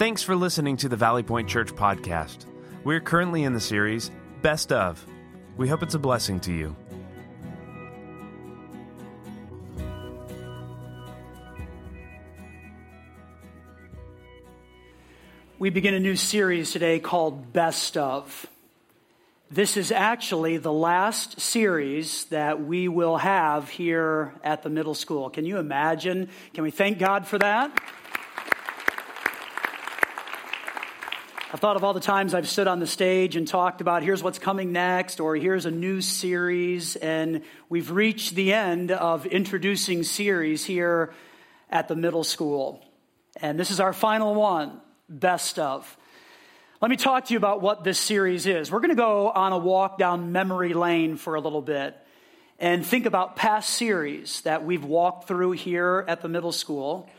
Thanks for listening to the Valley Point Church podcast. We're currently in the series Best of. We hope it's a blessing to you. We begin a new series today called Best of. This is actually the last series that we will have here at the middle school. Can you imagine? Can we thank God for that? I thought of all the times I've stood on the stage and talked about here's what's coming next, or here's a new series, and we've reached the end of introducing series here at the middle school. And this is our final one best of. Let me talk to you about what this series is. We're going to go on a walk down memory lane for a little bit and think about past series that we've walked through here at the middle school.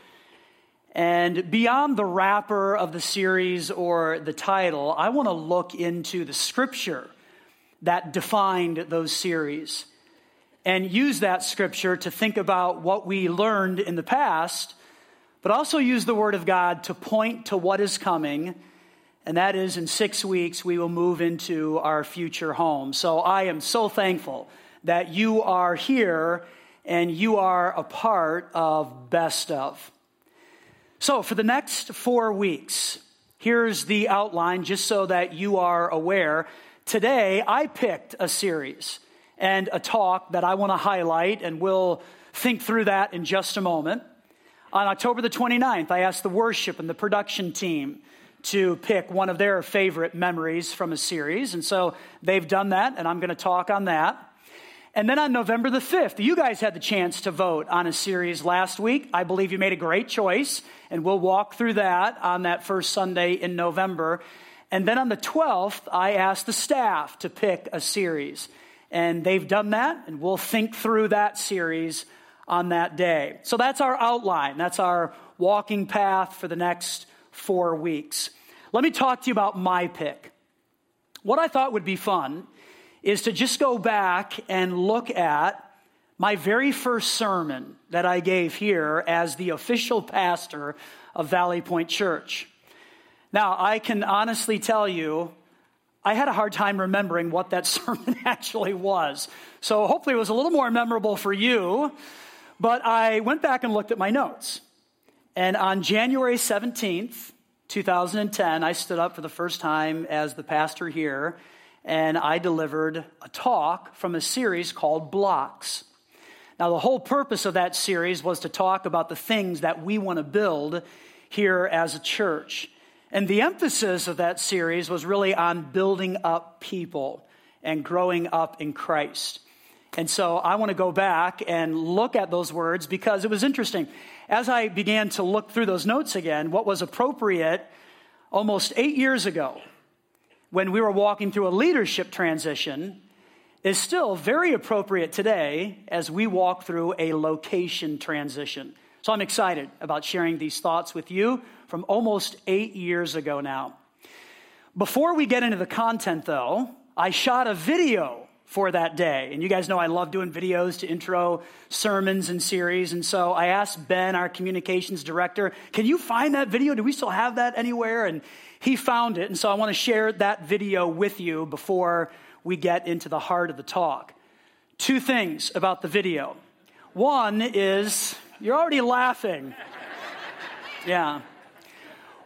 And beyond the wrapper of the series or the title, I want to look into the scripture that defined those series and use that scripture to think about what we learned in the past but also use the Word of God to point to what is coming. And that is in six weeks, we will move into our future home. So I am so thankful that you are here and you are a part of Best of. So for the next four weeks, here's the outline just so that you are aware. Today, I picked a series and a talk that I want to highlight, and we'll think through that in just a moment. On October the 29th, I asked the worship and the production team to pick one of their favorite memories from a series. And so they've done that, and I'm going to talk on that. And then on November the 5th, you guys had the chance to vote on a series last week. I believe you made a great choice, and we'll walk through that on that first Sunday in November. And then on the 12th, I asked the staff to pick a series. And they've done that, and we'll think through that series on that day. So that's our outline. That's our walking path for the next four weeks. Let me talk to you about my pick. What I thought would be fun is to just go back and look at my very first sermon that I gave here as the official pastor of Valley Point Church. Now, I can honestly tell you, I had a hard time remembering what that sermon actually was. So hopefully it was a little more memorable for you. But I went back and looked at my notes. And on January 17th, 2010, I stood up for the first time as the pastor here, and I delivered a talk from a series called Blocks. Now, the whole purpose of that series was to talk about the things that we want to build here as a church. And the emphasis of that series was really on building up people and growing up in Christ. And so I want to go back and look at those words because it was interesting. As I began to look through those notes again, what was appropriate almost eight years ago when we were walking through a leadership transition is still very appropriate today as we walk through a location transition. So I'm excited about sharing these thoughts with you from almost eight years ago now. Before we get into the content, though, I shot a video for that day. And you guys know I love doing videos to intro sermons and series. And so I asked Ben, our communications director, can you find that video? Do we still have that anywhere? And he found it. And so I want to share that video with you before we get into the heart of the talk. Two things about the video. One is, you're already laughing. Yeah.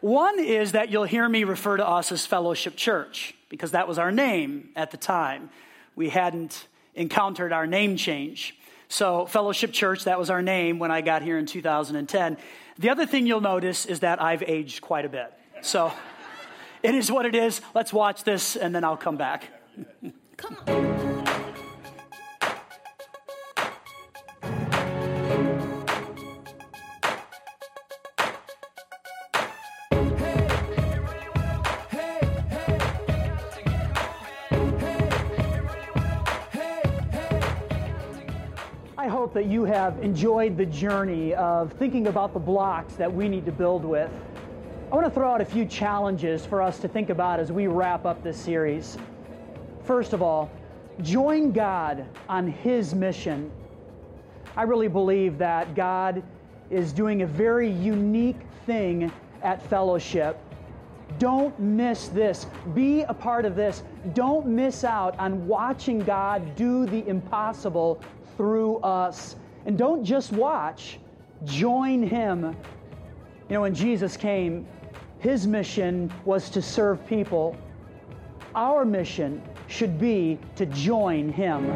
One is that you'll hear me refer to us as Fellowship Church, because that was our name at the time we hadn't encountered our name change. So, Fellowship Church, that was our name when I got here in 2010. The other thing you'll notice is that I've aged quite a bit. So, it is what it is. Let's watch this and then I'll come back. come on. That you have enjoyed the journey of thinking about the blocks that we need to build with. I want to throw out a few challenges for us to think about as we wrap up this series. First of all, join God on His mission. I really believe that God is doing a very unique thing at fellowship Don't miss this. Be a part of this. Don't miss out on watching God do the impossible through us. And don't just watch, join Him. You know, when Jesus came, His mission was to serve people. Our mission should be to join Him.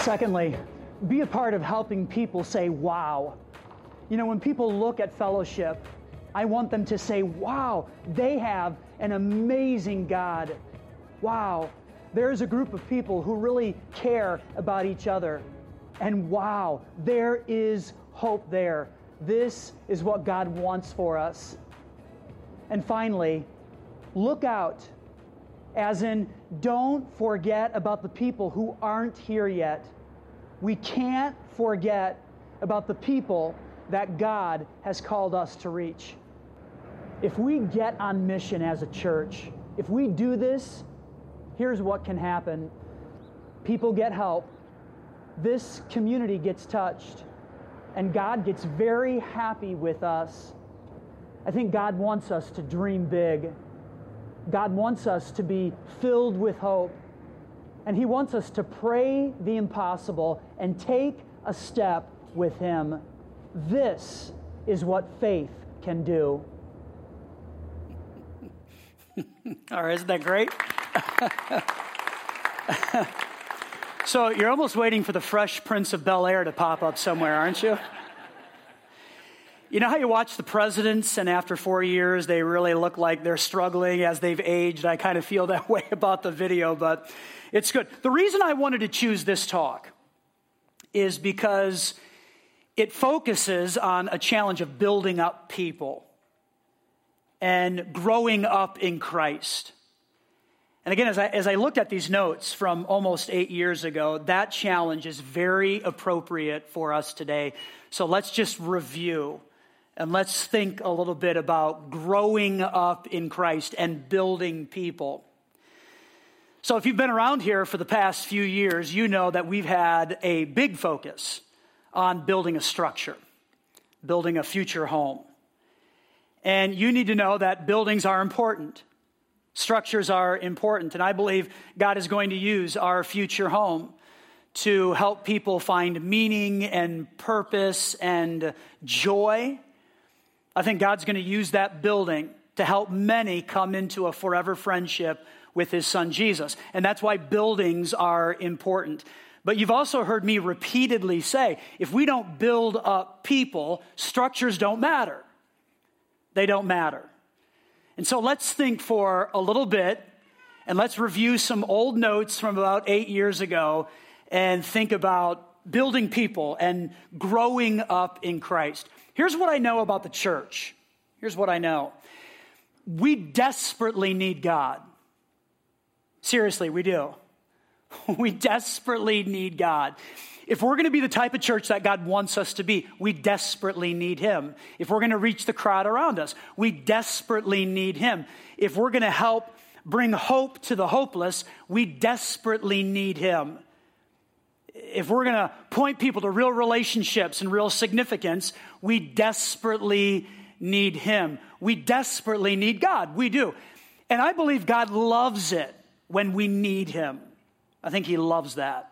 Secondly, be a part of helping people say, wow. You know, when people look at fellowship, I want them to say, wow, they have an amazing God. Wow, there's a group of people who really care about each other. And wow, there is hope there. This is what God wants for us. And finally, look out, as in, don't forget about the people who aren't here yet. We can't forget about the people that God has called us to reach. If we get on mission as a church, if we do this, here's what can happen people get help, this community gets touched, and God gets very happy with us. I think God wants us to dream big. God wants us to be filled with hope. And He wants us to pray the impossible and take a step with Him. This is what faith can do. All right, isn't that great? so you're almost waiting for the fresh Prince of Bel Air to pop up somewhere, aren't you? You know how you watch the presidents, and after four years, they really look like they're struggling as they've aged? I kind of feel that way about the video, but it's good. The reason I wanted to choose this talk is because it focuses on a challenge of building up people and growing up in Christ. And again, as I, as I looked at these notes from almost eight years ago, that challenge is very appropriate for us today. So let's just review and let's think a little bit about growing up in Christ and building people. So, if you've been around here for the past few years, you know that we've had a big focus on building a structure, building a future home. And you need to know that buildings are important, structures are important. And I believe God is going to use our future home to help people find meaning and purpose and joy I think God's going to use that building to help many come into a forever friendship with his son Jesus. And that's why buildings are important. But you've also heard me repeatedly say if we don't build up people, structures don't matter. They don't matter. And so let's think for a little bit and let's review some old notes from about eight years ago and think about building people and growing up in Christ. Here's what I know about the church. Here's what I know. We desperately need God. Seriously, we do. We desperately need God. If we're going to be the type of church that God wants us to be, we desperately need Him. If we're going to reach the crowd around us, we desperately need Him. If we're going to help bring hope to the hopeless, we desperately need Him if we're going to point people to real relationships and real significance, we desperately need Him. We desperately need God. We do. And I believe God loves it when we need Him. I think He loves that.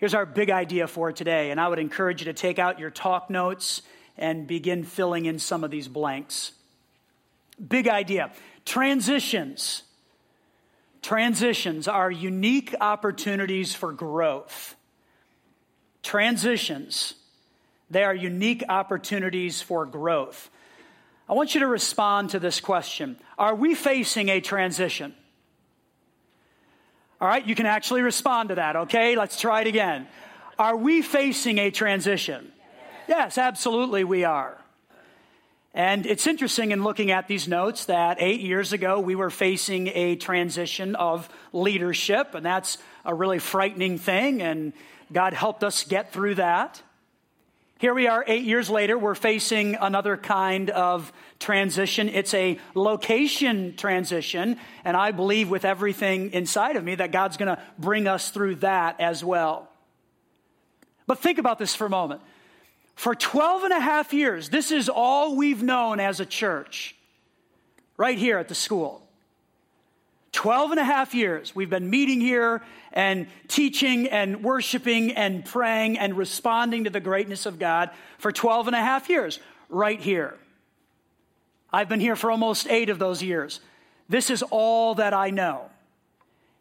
Here's our big idea for today, and I would encourage you to take out your talk notes and begin filling in some of these blanks. Big idea transitions Transitions are unique opportunities for growth. Transitions, they are unique opportunities for growth. I want you to respond to this question Are we facing a transition? All right, you can actually respond to that, okay? Let's try it again. Are we facing a transition? Yes, absolutely we are. And it's interesting in looking at these notes that eight years ago we were facing a transition of leadership, and that's a really frightening thing, and God helped us get through that. Here we are eight years later, we're facing another kind of transition. It's a location transition, and I believe with everything inside of me that God's going to bring us through that as well. But think about this for a moment. For 12 and a half years, this is all we've known as a church, right here at the school. 12 and a half years, we've been meeting here and teaching and worshiping and praying and responding to the greatness of God for 12 and a half years, right here. I've been here for almost eight of those years. This is all that I know.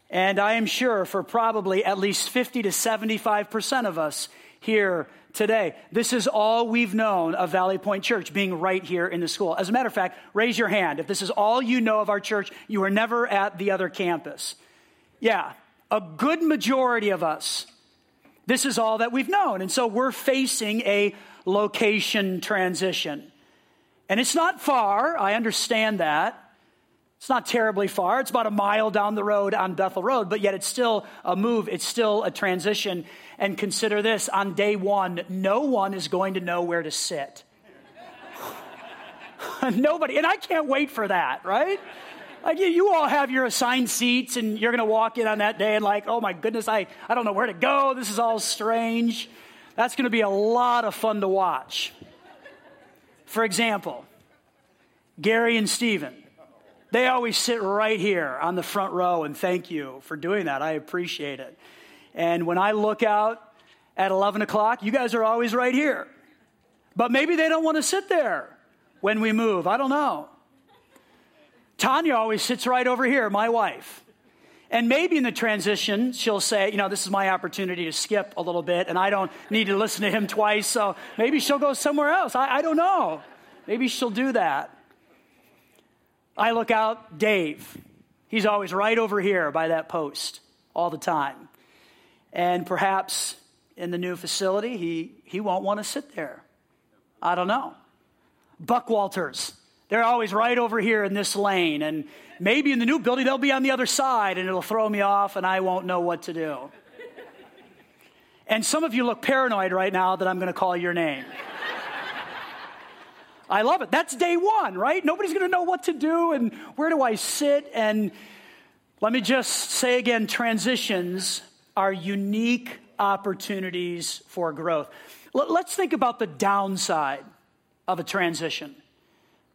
And I am sure for probably at least 50 to 75% of us here today. This is all we've known of Valley Point Church being right here in the school. As a matter of fact, raise your hand. If this is all you know of our church, you were never at the other campus. Yeah, a good majority of us, this is all that we've known. And so we're facing a location transition. And it's not far, I understand that. It's not terribly far. It's about a mile down the road on Bethel Road, but yet it's still a move. It's still a transition. And consider this on day one, no one is going to know where to sit. Nobody. And I can't wait for that, right? Like you all have your assigned seats and you're going to walk in on that day and like, oh my goodness, I, I don't know where to go. This is all strange. That's going to be a lot of fun to watch. For example, Gary and Stephen they always sit right here on the front row, and thank you for doing that. I appreciate it. And when I look out at 11 o'clock, you guys are always right here. But maybe they don't want to sit there when we move. I don't know. Tanya always sits right over here, my wife. And maybe in the transition, she'll say, you know, this is my opportunity to skip a little bit, and I don't need to listen to him twice, so maybe she'll go somewhere else. I, I don't know. Maybe she'll do that. I look out, Dave. He's always right over here by that post all the time. And perhaps in the new facility, he, he won't want to sit there. I don't know. Buck Walters, they're always right over here in this lane. And maybe in the new building, they'll be on the other side and it'll throw me off and I won't know what to do. And some of you look paranoid right now that I'm going to call your name. I love it. That's day one, right? Nobody's going to know what to do and where do I sit. And let me just say again transitions are unique opportunities for growth. Let's think about the downside of a transition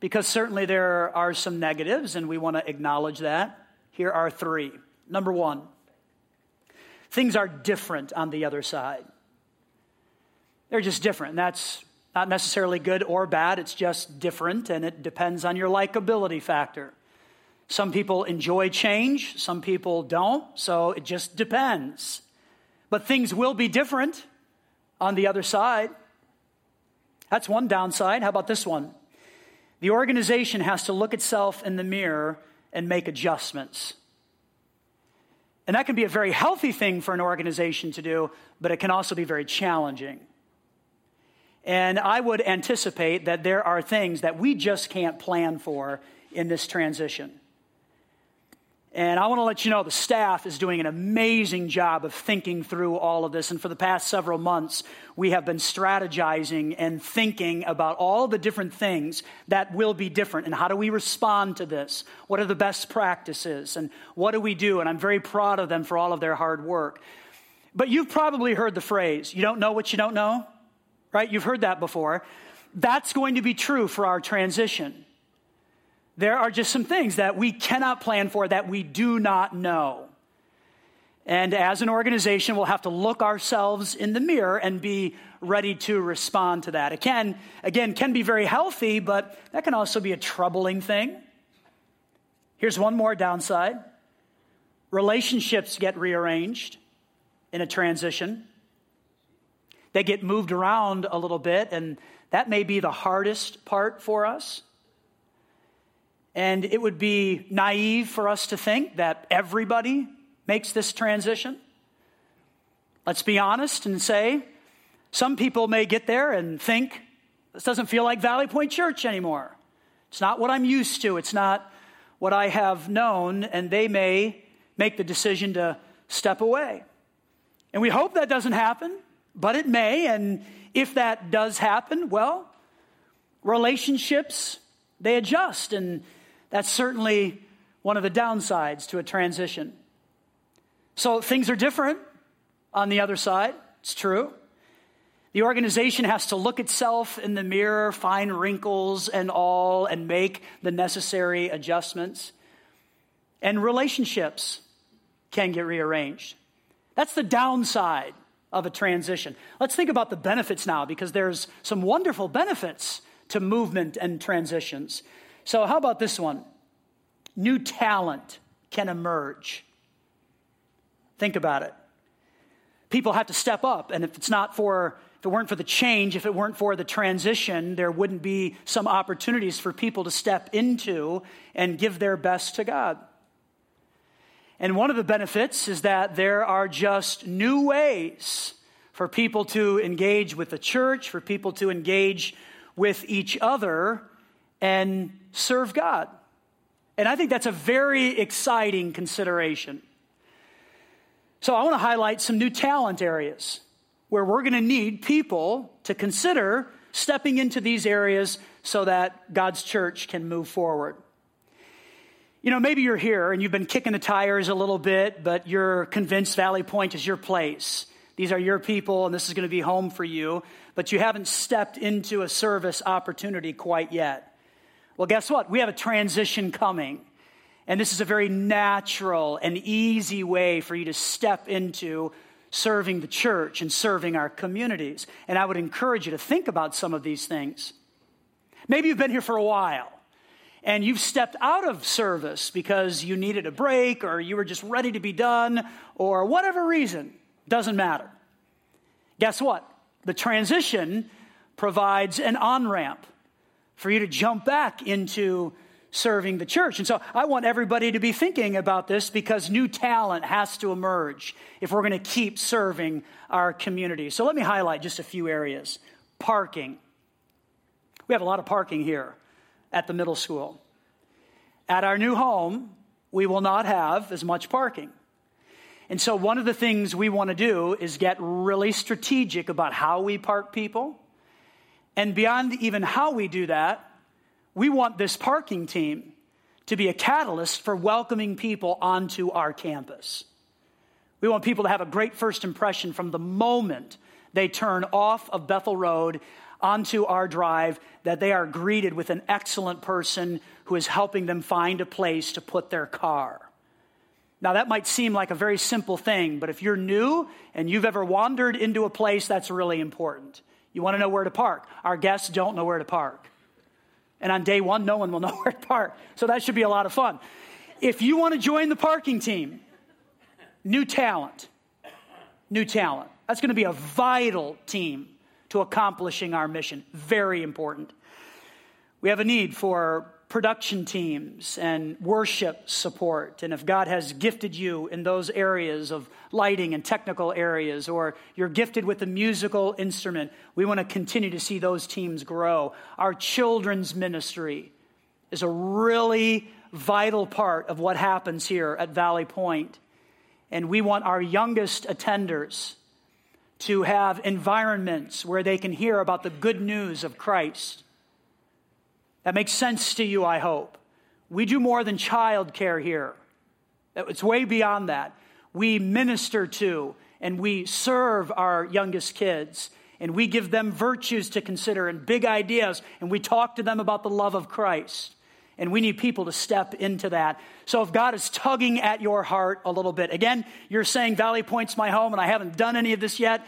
because certainly there are some negatives and we want to acknowledge that. Here are three. Number one, things are different on the other side. They're just different. That's not necessarily good or bad, it's just different, and it depends on your likability factor. Some people enjoy change, some people don't, so it just depends. But things will be different on the other side. That's one downside. How about this one? The organization has to look itself in the mirror and make adjustments. And that can be a very healthy thing for an organization to do, but it can also be very challenging. And I would anticipate that there are things that we just can't plan for in this transition. And I want to let you know the staff is doing an amazing job of thinking through all of this. And for the past several months, we have been strategizing and thinking about all the different things that will be different and how do we respond to this? What are the best practices? And what do we do? And I'm very proud of them for all of their hard work. But you've probably heard the phrase, you don't know what you don't know right? You've heard that before. That's going to be true for our transition. There are just some things that we cannot plan for that we do not know. And as an organization, we'll have to look ourselves in the mirror and be ready to respond to that. It can, again, can be very healthy, but that can also be a troubling thing. Here's one more downside relationships get rearranged in a transition. They get moved around a little bit, and that may be the hardest part for us. And it would be naive for us to think that everybody makes this transition. Let's be honest and say some people may get there and think, this doesn't feel like Valley Point Church anymore. It's not what I'm used to, it's not what I have known, and they may make the decision to step away. And we hope that doesn't happen but it may. And if that does happen, well, relationships, they adjust. And that's certainly one of the downsides to a transition. So things are different on the other side. It's true. The organization has to look itself in the mirror, find wrinkles and all, and make the necessary adjustments. And relationships can get rearranged. That's the downside of a transition. Let's think about the benefits now because there's some wonderful benefits to movement and transitions. So, how about this one? New talent can emerge. Think about it. People have to step up, and if it's not for if it weren't for the change, if it weren't for the transition, there wouldn't be some opportunities for people to step into and give their best to God. And one of the benefits is that there are just new ways for people to engage with the church, for people to engage with each other and serve God. And I think that's a very exciting consideration. So I want to highlight some new talent areas where we're going to need people to consider stepping into these areas so that God's church can move forward. You know, maybe you're here and you've been kicking the tires a little bit, but you're convinced Valley Point is your place. These are your people and this is going to be home for you, but you haven't stepped into a service opportunity quite yet. Well, guess what? We have a transition coming. And this is a very natural and easy way for you to step into serving the church and serving our communities. And I would encourage you to think about some of these things. Maybe you've been here for a while and you've stepped out of service because you needed a break or you were just ready to be done or whatever reason. Doesn't matter. Guess what? The transition provides an on ramp for you to jump back into serving the church. And so I want everybody to be thinking about this because new talent has to emerge if we're going to keep serving our community. So let me highlight just a few areas. Parking. We have a lot of parking here at the middle school. At our new home, we will not have as much parking. And so, one of the things we want to do is get really strategic about how we park people. And beyond even how we do that, we want this parking team to be a catalyst for welcoming people onto our campus. We want people to have a great first impression from the moment they turn off of Bethel Road onto our drive, that they are greeted with an excellent person who is helping them find a place to put their car. Now, that might seem like a very simple thing, but if you're new and you've ever wandered into a place, that's really important. You want to know where to park. Our guests don't know where to park. And on day one, no one will know where to park. So that should be a lot of fun. If you want to join the parking team, new talent, new talent. That's going to be a vital team to accomplishing our mission. Very important. We have a need for production teams and worship support. And if God has gifted you in those areas of lighting and technical areas, or you're gifted with a musical instrument, we want to continue to see those teams grow. Our children's ministry is a really vital part of what happens here at Valley Point. And we want our youngest attenders to have environments where they can hear about the good news of Christ that makes sense to you, I hope. We do more than childcare here. It's way beyond that. We minister to and we serve our youngest kids and we give them virtues to consider and big ideas and we talk to them about the love of Christ. And we need people to step into that. So if God is tugging at your heart a little bit, again, you're saying Valley Point's my home and I haven't done any of this yet.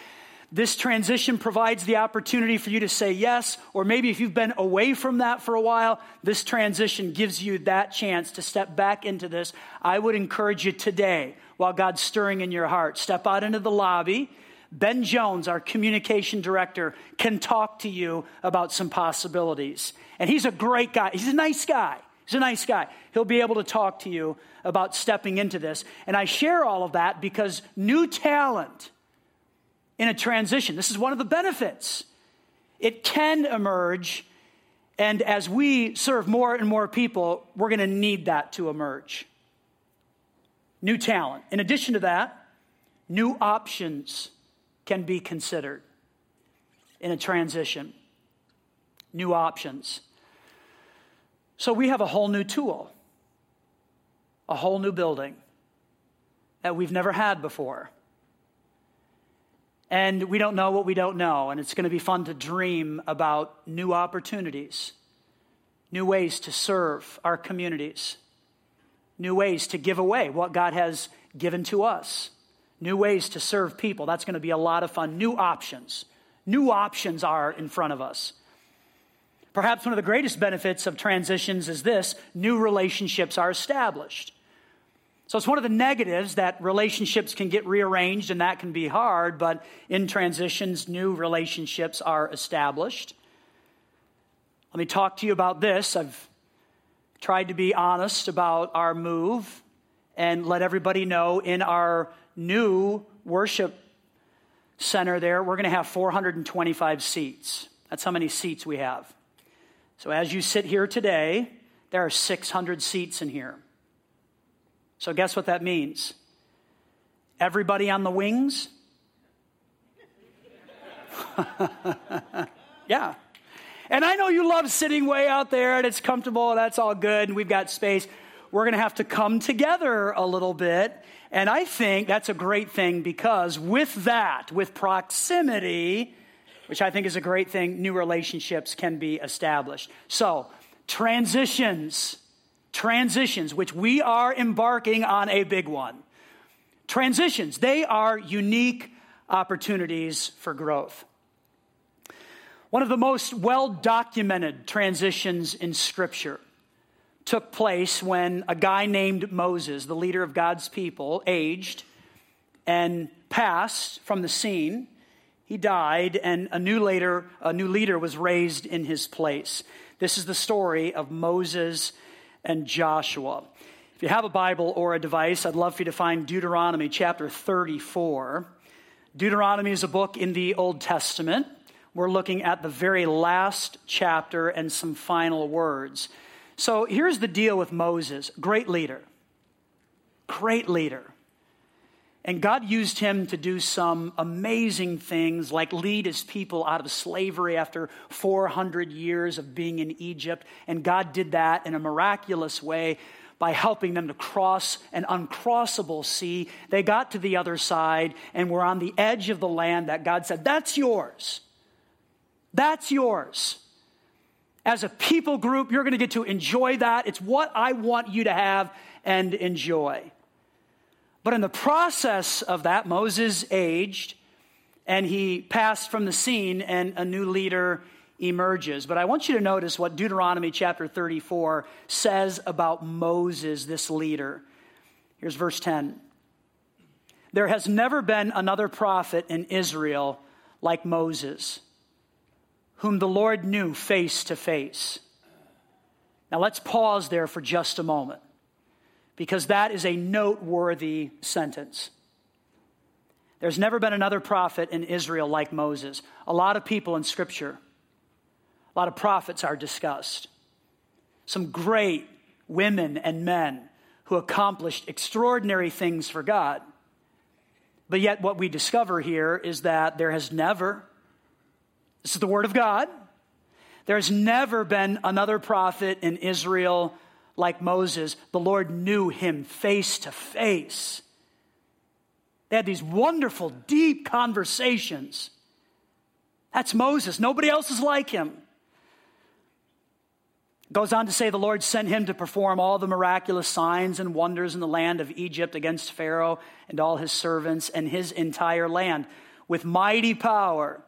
This transition provides the opportunity for you to say yes, or maybe if you've been away from that for a while, this transition gives you that chance to step back into this. I would encourage you today, while God's stirring in your heart, step out into the lobby. Ben Jones, our communication director, can talk to you about some possibilities. And he's a great guy. He's a nice guy. He's a nice guy. He'll be able to talk to you about stepping into this. And I share all of that because new talent in a transition. This is one of the benefits. It can emerge, and as we serve more and more people, we're going to need that to emerge. New talent. In addition to that, new options can be considered in a transition. New options. So we have a whole new tool, a whole new building that we've never had before. And we don't know what we don't know. And it's going to be fun to dream about new opportunities, new ways to serve our communities, new ways to give away what God has given to us, new ways to serve people. That's going to be a lot of fun. New options. New options are in front of us. Perhaps one of the greatest benefits of transitions is this new relationships are established. So it's one of the negatives that relationships can get rearranged and that can be hard, but in transitions, new relationships are established. Let me talk to you about this. I've tried to be honest about our move and let everybody know in our new worship center there, we're going to have 425 seats. That's how many seats we have. So as you sit here today, there are 600 seats in here. So, guess what that means? Everybody on the wings? yeah. And I know you love sitting way out there and it's comfortable that's all good and we've got space. We're going to have to come together a little bit. And I think that's a great thing because with that, with proximity, which I think is a great thing, new relationships can be established. So, transitions transitions, which we are embarking on a big one. Transitions, they are unique opportunities for growth. One of the most well documented transitions in Scripture took place when a guy named Moses, the leader of God's people, aged and passed from the scene. He died, and a new leader, a new leader was raised in his place. This is the story of Moses and Joshua. If you have a Bible or a device, I'd love for you to find Deuteronomy chapter 34. Deuteronomy is a book in the Old Testament. We're looking at the very last chapter and some final words. So here's the deal with Moses great leader, great leader. And God used him to do some amazing things, like lead his people out of slavery after 400 years of being in Egypt. And God did that in a miraculous way by helping them to cross an uncrossable sea. They got to the other side and were on the edge of the land that God said, That's yours. That's yours. As a people group, you're going to get to enjoy that. It's what I want you to have and enjoy. But in the process of that, Moses aged and he passed from the scene, and a new leader emerges. But I want you to notice what Deuteronomy chapter 34 says about Moses, this leader. Here's verse 10 There has never been another prophet in Israel like Moses, whom the Lord knew face to face. Now let's pause there for just a moment because that is a noteworthy sentence. There's never been another prophet in Israel like Moses. A lot of people in Scripture, a lot of prophets are discussed. Some great women and men who accomplished extraordinary things for God. But yet, what we discover here is that there has never, this is the Word of God, there has never been another prophet in Israel like Moses, the Lord knew him face to face. They had these wonderful, deep conversations. That's Moses. Nobody else is like him. Goes on to say the Lord sent him to perform all the miraculous signs and wonders in the land of Egypt against Pharaoh and all his servants and his entire land. With mighty power,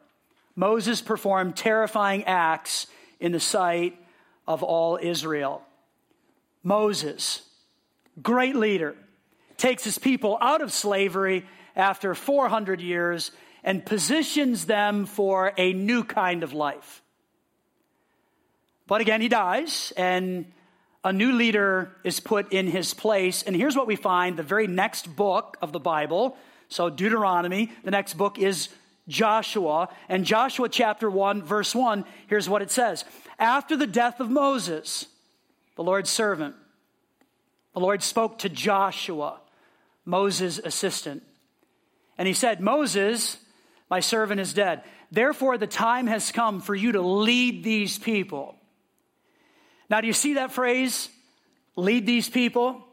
Moses performed terrifying acts in the sight of all Israel. Moses, great leader, takes his people out of slavery after 400 years and positions them for a new kind of life. But again, he dies, and a new leader is put in his place. And here's what we find the very next book of the Bible. So, Deuteronomy, the next book is Joshua. And Joshua chapter 1, verse 1, here's what it says After the death of Moses, the Lord's servant. The Lord spoke to Joshua, Moses' assistant. And he said, Moses, my servant, is dead. Therefore, the time has come for you to lead these people. Now, do you see that phrase? Lead these people?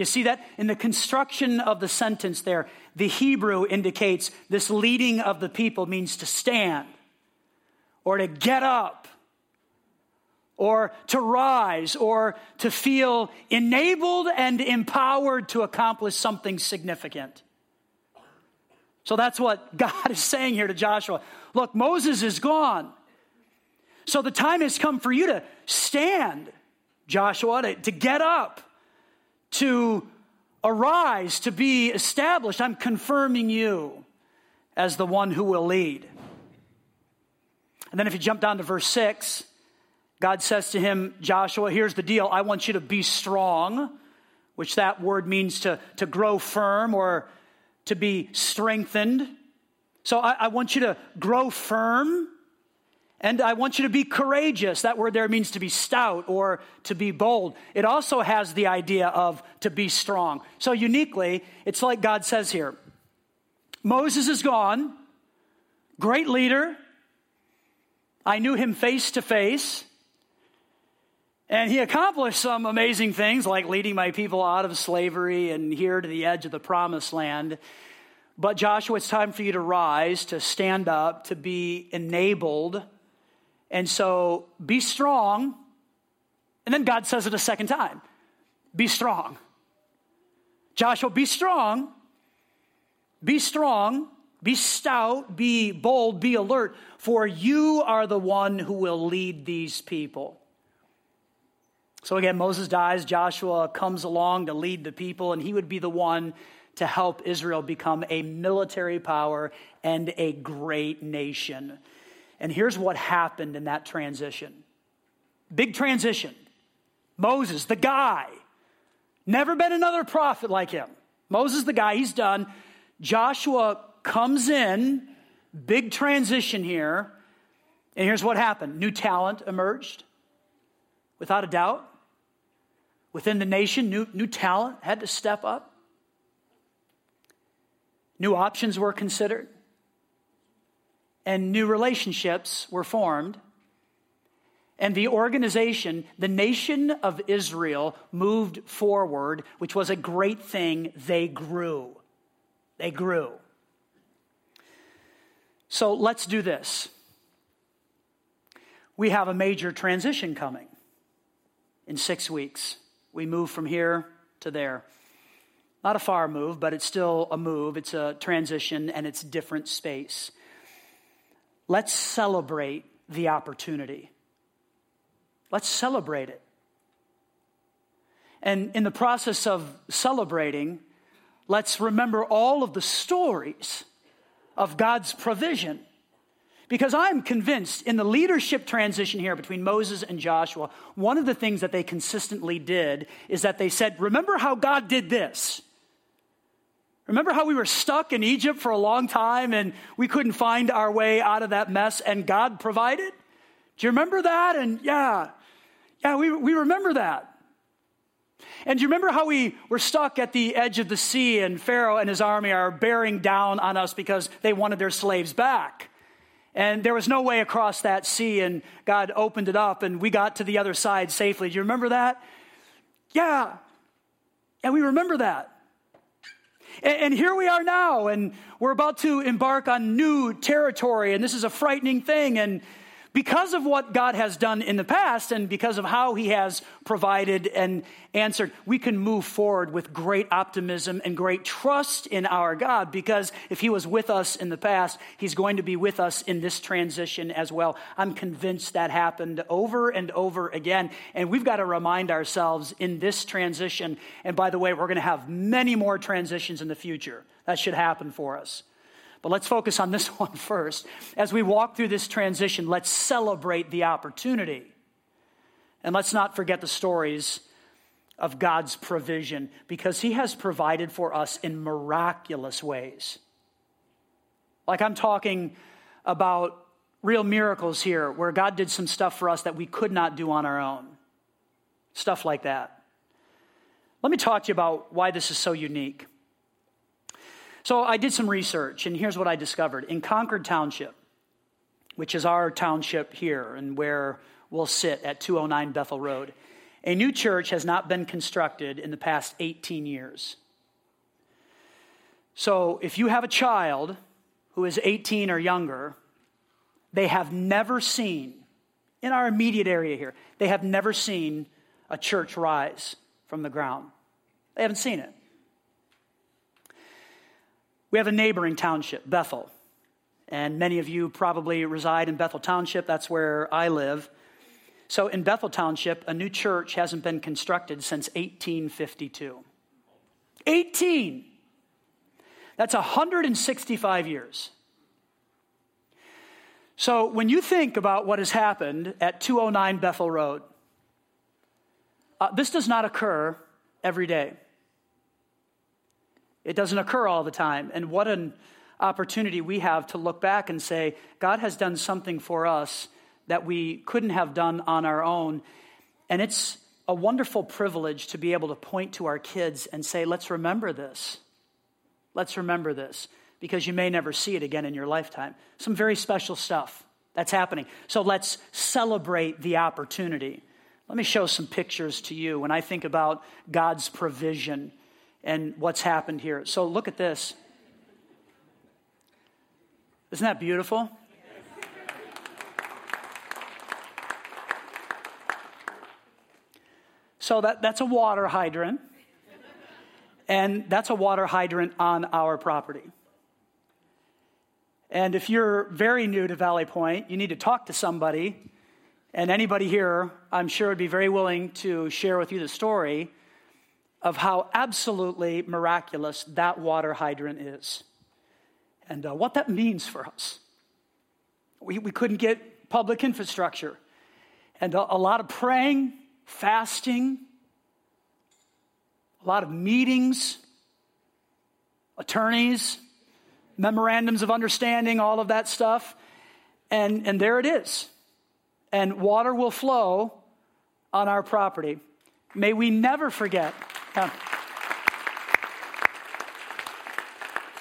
You see that? In the construction of the sentence there, the Hebrew indicates this leading of the people means to stand or to get up or to rise or to feel enabled and empowered to accomplish something significant. So that's what God is saying here to Joshua. Look, Moses is gone. So the time has come for you to stand, Joshua, to, to get up, to arise, to be established. I'm confirming you as the one who will lead. And then if you jump down to verse 6, God says to him, Joshua, here's the deal. I want you to be strong, which that word means to, to grow firm or to be strengthened. So I, I want you to grow firm and I want you to be courageous. That word there means to be stout or to be bold. It also has the idea of to be strong. So uniquely, it's like God says here Moses is gone, great leader. I knew him face to face. And he accomplished some amazing things like leading my people out of slavery and here to the edge of the promised land. But Joshua, it's time for you to rise, to stand up, to be enabled. And so be strong. And then God says it a second time be strong. Joshua, be strong. Be strong. Be stout. Be bold. Be alert. For you are the one who will lead these people. So again, Moses dies, Joshua comes along to lead the people, and he would be the one to help Israel become a military power and a great nation. And here's what happened in that transition big transition. Moses, the guy, never been another prophet like him. Moses, the guy, he's done. Joshua comes in, big transition here. And here's what happened new talent emerged, without a doubt. Within the nation, new, new talent had to step up. New options were considered. And new relationships were formed. And the organization, the nation of Israel, moved forward, which was a great thing. They grew. They grew. So let's do this. We have a major transition coming in six weeks. We move from here to there. Not a far move, but it's still a move. It's a transition and it's different space. Let's celebrate the opportunity. Let's celebrate it. And in the process of celebrating, let's remember all of the stories of God's provision because I'm convinced in the leadership transition here between Moses and Joshua, one of the things that they consistently did is that they said, Remember how God did this? Remember how we were stuck in Egypt for a long time and we couldn't find our way out of that mess and God provided? Do you remember that? And yeah, yeah, we, we remember that. And do you remember how we were stuck at the edge of the sea and Pharaoh and his army are bearing down on us because they wanted their slaves back? And there was no way across that sea, and God opened it up, and we got to the other side safely. Do you remember that? Yeah. And we remember that. And, here we are now, and we're about to embark on new territory, and this is a frightening thing. And because of what God has done in the past and because of how He has provided and answered, we can move forward with great optimism and great trust in our God because if He was with us in the past, He's going to be with us in this transition as well. I'm convinced that happened over and over again. And we've got to remind ourselves in this transition, and by the way, we're going to have many more transitions in the future. That should happen for us. But let's focus on this one first. As we walk through this transition, let's celebrate the opportunity. And let's not forget the stories of God's provision because He has provided for us in miraculous ways. Like I'm talking about real miracles here where God did some stuff for us that we could not do on our own. Stuff like that. Let me talk to you about why this is so unique. So I did some research, and here's what I discovered. In Concord Township, which is our township here and where we'll sit at 209 Bethel Road, A new church has not been constructed in the past 18 years. So if you have a child who is 18 or younger, they have never seen, in our immediate area here, they have never seen a church rise from the ground. They haven't seen it. We have a neighboring township, Bethel. And many of you probably reside in Bethel Township. That's where I live. So in Bethel Township, a new church hasn't been constructed since 1852. 18! That's 165 years. So when you think about what has happened at 209 Bethel Road, uh, this does not occur every day. It doesn't occur all the time. And what an opportunity we have to look back and say, God has done something for us that we couldn't have done on our own. And it's a wonderful privilege to be able to point to our kids and say, let's remember this. Let's remember this because you may never see it again in your lifetime. Some very special stuff that's happening. So let's celebrate the opportunity. Let me show some pictures to you when I think about God's provision and what's happened here. So look at this. Isn't that beautiful? So that, that's a water hydrant. And that's a water hydrant on our property. And if you're very new to Valley Point, you need to talk to somebody. And anybody here, I'm sure, would be very willing to share with you the story of how absolutely miraculous that water hydrant is and uh, what that means for us. We, we couldn't get public infrastructure, and a, a lot of praying, fasting, a lot of meetings, attorneys, memorandums of understanding, all of that stuff. And, and there it is. And water will flow on our property. May we never forget. Yeah.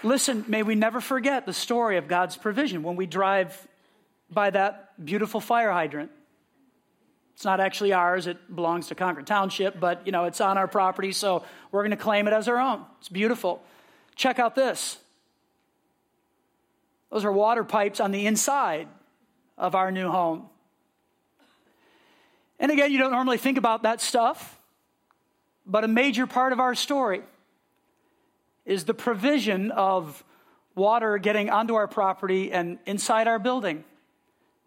Listen, may we never forget the story of God's provision when we drive by that beautiful fire hydrant. It's not actually ours, it belongs to Concord Township, but you know, it's on our property, so we're going to claim it as our own. It's beautiful. Check out this. Those are water pipes on the inside of our new home. And again, you don't normally think about that stuff, but a major part of our story is the provision of water getting onto our property and inside our building.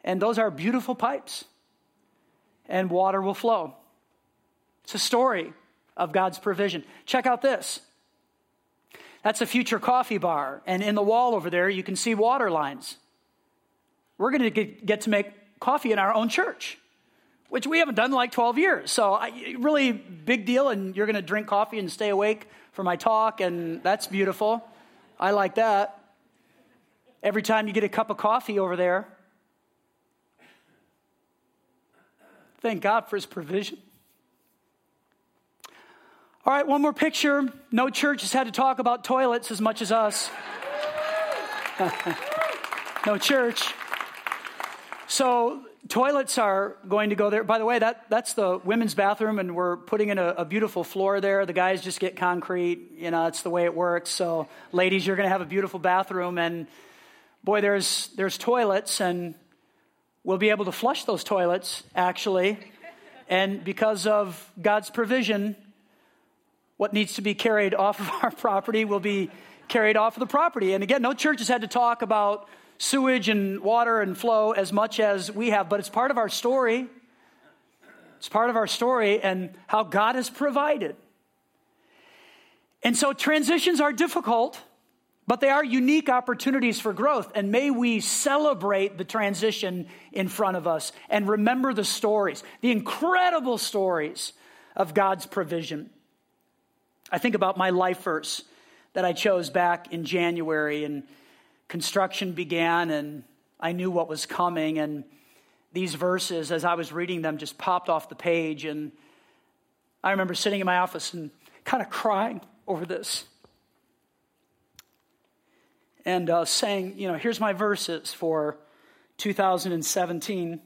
And those are beautiful pipes, and water will flow. It's a story of God's provision. Check out this. That's a future coffee bar, and in the wall over there, you can see water lines. We're going to get to make coffee in our own church, which we haven't done in like 12 years. So, I, really big deal, and you're going to drink coffee and stay awake for my talk, and that's beautiful. I like that. Every time you get a cup of coffee over there, thank God for his provision. All right, one more picture. No church has had to talk about toilets as much as us. no church. So toilets are going to go there. By the way, that, that's the women's bathroom, and we're putting in a, a, beautiful floor there. The guys just get concrete. You know, it's the way it works. So, ladies, you're going to have a beautiful bathroom, and boy, there's there's toilets, and we'll be able to flush those toilets actually. And because of God's provision, what needs to be carried off of our property will be carried off of the property. And again, no church has had to talk about sewage and water and flow as much as we have, but it's part of our story. It's part of our story and how God has provided. And so transitions are difficult, but they are unique opportunities for growth. And may we celebrate the transition in front of us and remember the stories, the incredible stories of God's provision. I think about my life verse that I chose back in January, and construction began, and I knew what was coming. And these verses, as I was reading them, just popped off the page. And I remember sitting in my office and kind of crying over this. And uh, saying, you know, here's my verses for 2017.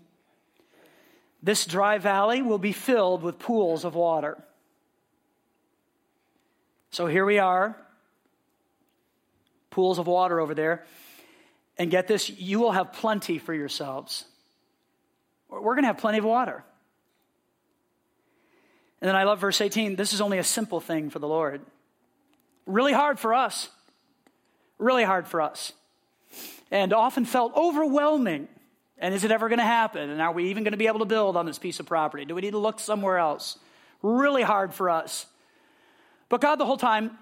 this dry valley will be filled with pools of water. So here we are, pools of water over there. And get this, you will have plenty for yourselves. We're going to have plenty of water. And then I love verse 18. This is only a simple thing for the Lord. Really hard for us. Really hard for us. And often felt overwhelming. And is it ever going to happen? And are we even going to be able to build on this piece of property? Do we need to look somewhere else? Really hard for us. But God, the whole time,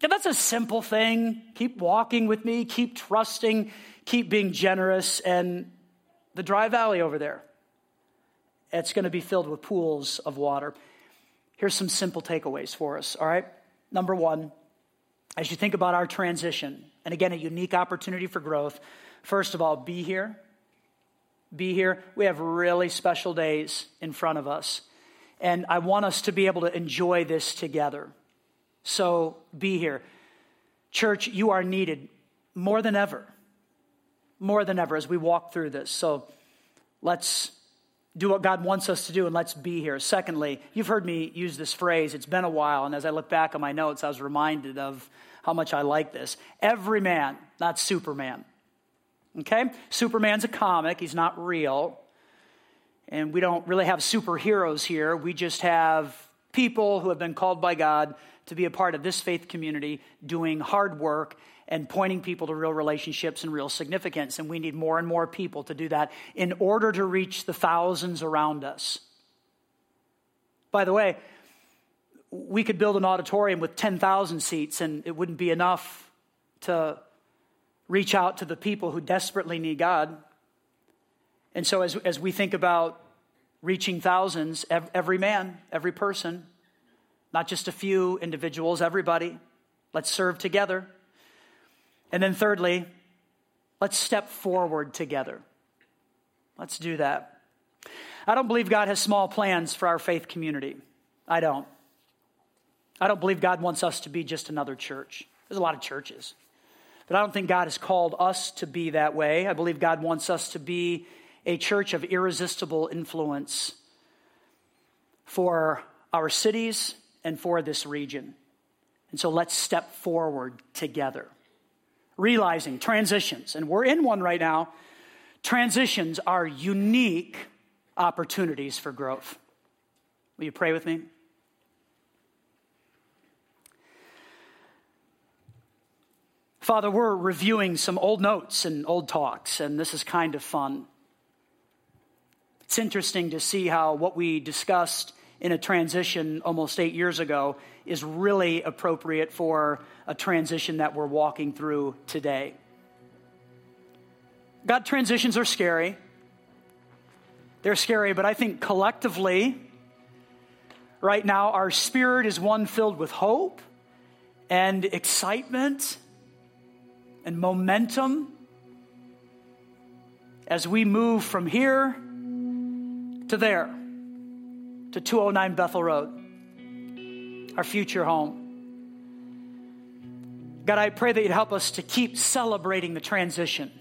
yeah, that's a simple thing. Keep walking with me, keep trusting, keep being generous. And the dry valley over there, it's going to be filled with pools of water. Here's some simple takeaways for us, all right? Number one, as you think about our transition, and again, a unique opportunity for growth, first of all, be here. Be here. We have really special days in front of us. And I want us to be able to enjoy this together. So be here. Church, you are needed more than ever. More than ever as we walk through this. So let's do what God wants us to do and let's be here. Secondly, you've heard me use this phrase. It's been a while. And as I look back on my notes, I was reminded of how much I like this. Every man, not Superman. Okay? Superman's a comic, he's not real. And we don't really have superheroes here. We just have people who have been called by God to be a part of this faith community doing hard work and pointing people to real relationships and real significance. And we need more and more people to do that in order to reach the thousands around us. By the way, we could build an auditorium with 10,000 seats and it wouldn't be enough to reach out to the people who desperately need God. And so, as, as we think about reaching thousands, every man, every person, not just a few individuals, everybody. Let's serve together. And then, thirdly, let's step forward together. Let's do that. I don't believe God has small plans for our faith community. I don't. I don't believe God wants us to be just another church. There's a lot of churches. But I don't think God has called us to be that way. I believe God wants us to be a church of irresistible influence for our cities and for this region. And so let's step forward together. Realizing transitions, and we're in one right now, transitions are unique opportunities for growth. Will you pray with me? Father, we're reviewing some old notes and old talks, and this is kind of fun. It's interesting to see how what we discussed in a transition almost eight years ago is really appropriate for a transition that we're walking through today. God, transitions are scary. They're scary, but I think collectively, right now, our spirit is one filled with hope and excitement and momentum as we move from here to there to 209 Bethel Road, our future home. God, I pray that you'd help us to keep celebrating the transition.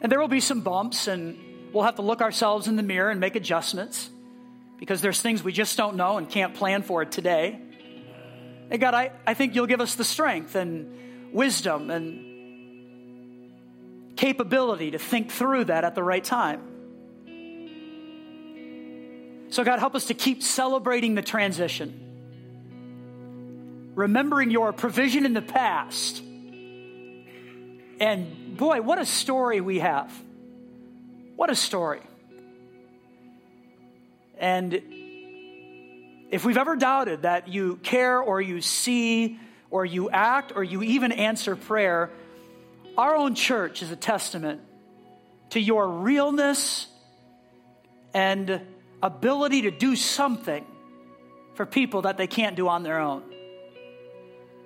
And there will be some bumps, and we'll have to look ourselves in the mirror and make adjustments because there's things we just don't know and can't plan for today. And God, I, I think you'll give us the strength and wisdom and capability to think through that at the right time. So, God, help us to keep celebrating the transition, remembering your provision in the past. And boy, what a story we have! What a story. And if we've ever doubted that you care or you see or you act or you even answer prayer, our own church is a testament to your realness and ability to do something for people that they can't do on their own.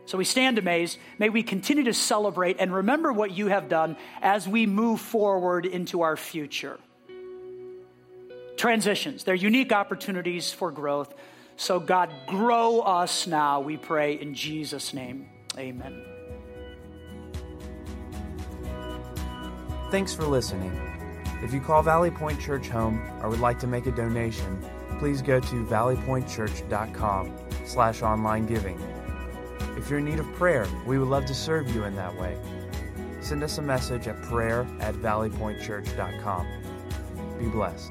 So we stand amazed. May we continue to celebrate and remember what you have done as we move forward into our future. Transitions, they're unique opportunities for growth. So, God, grow us now, we pray in Jesus' name. Amen. Thanks for listening. If you call Valley Point Church home or would like to make a donation, please go to valleypointchurch.com slash online giving. If you're in need of prayer, we would love to serve you in that way. Send us a message at prayer at valleypointchurch.com. Be blessed.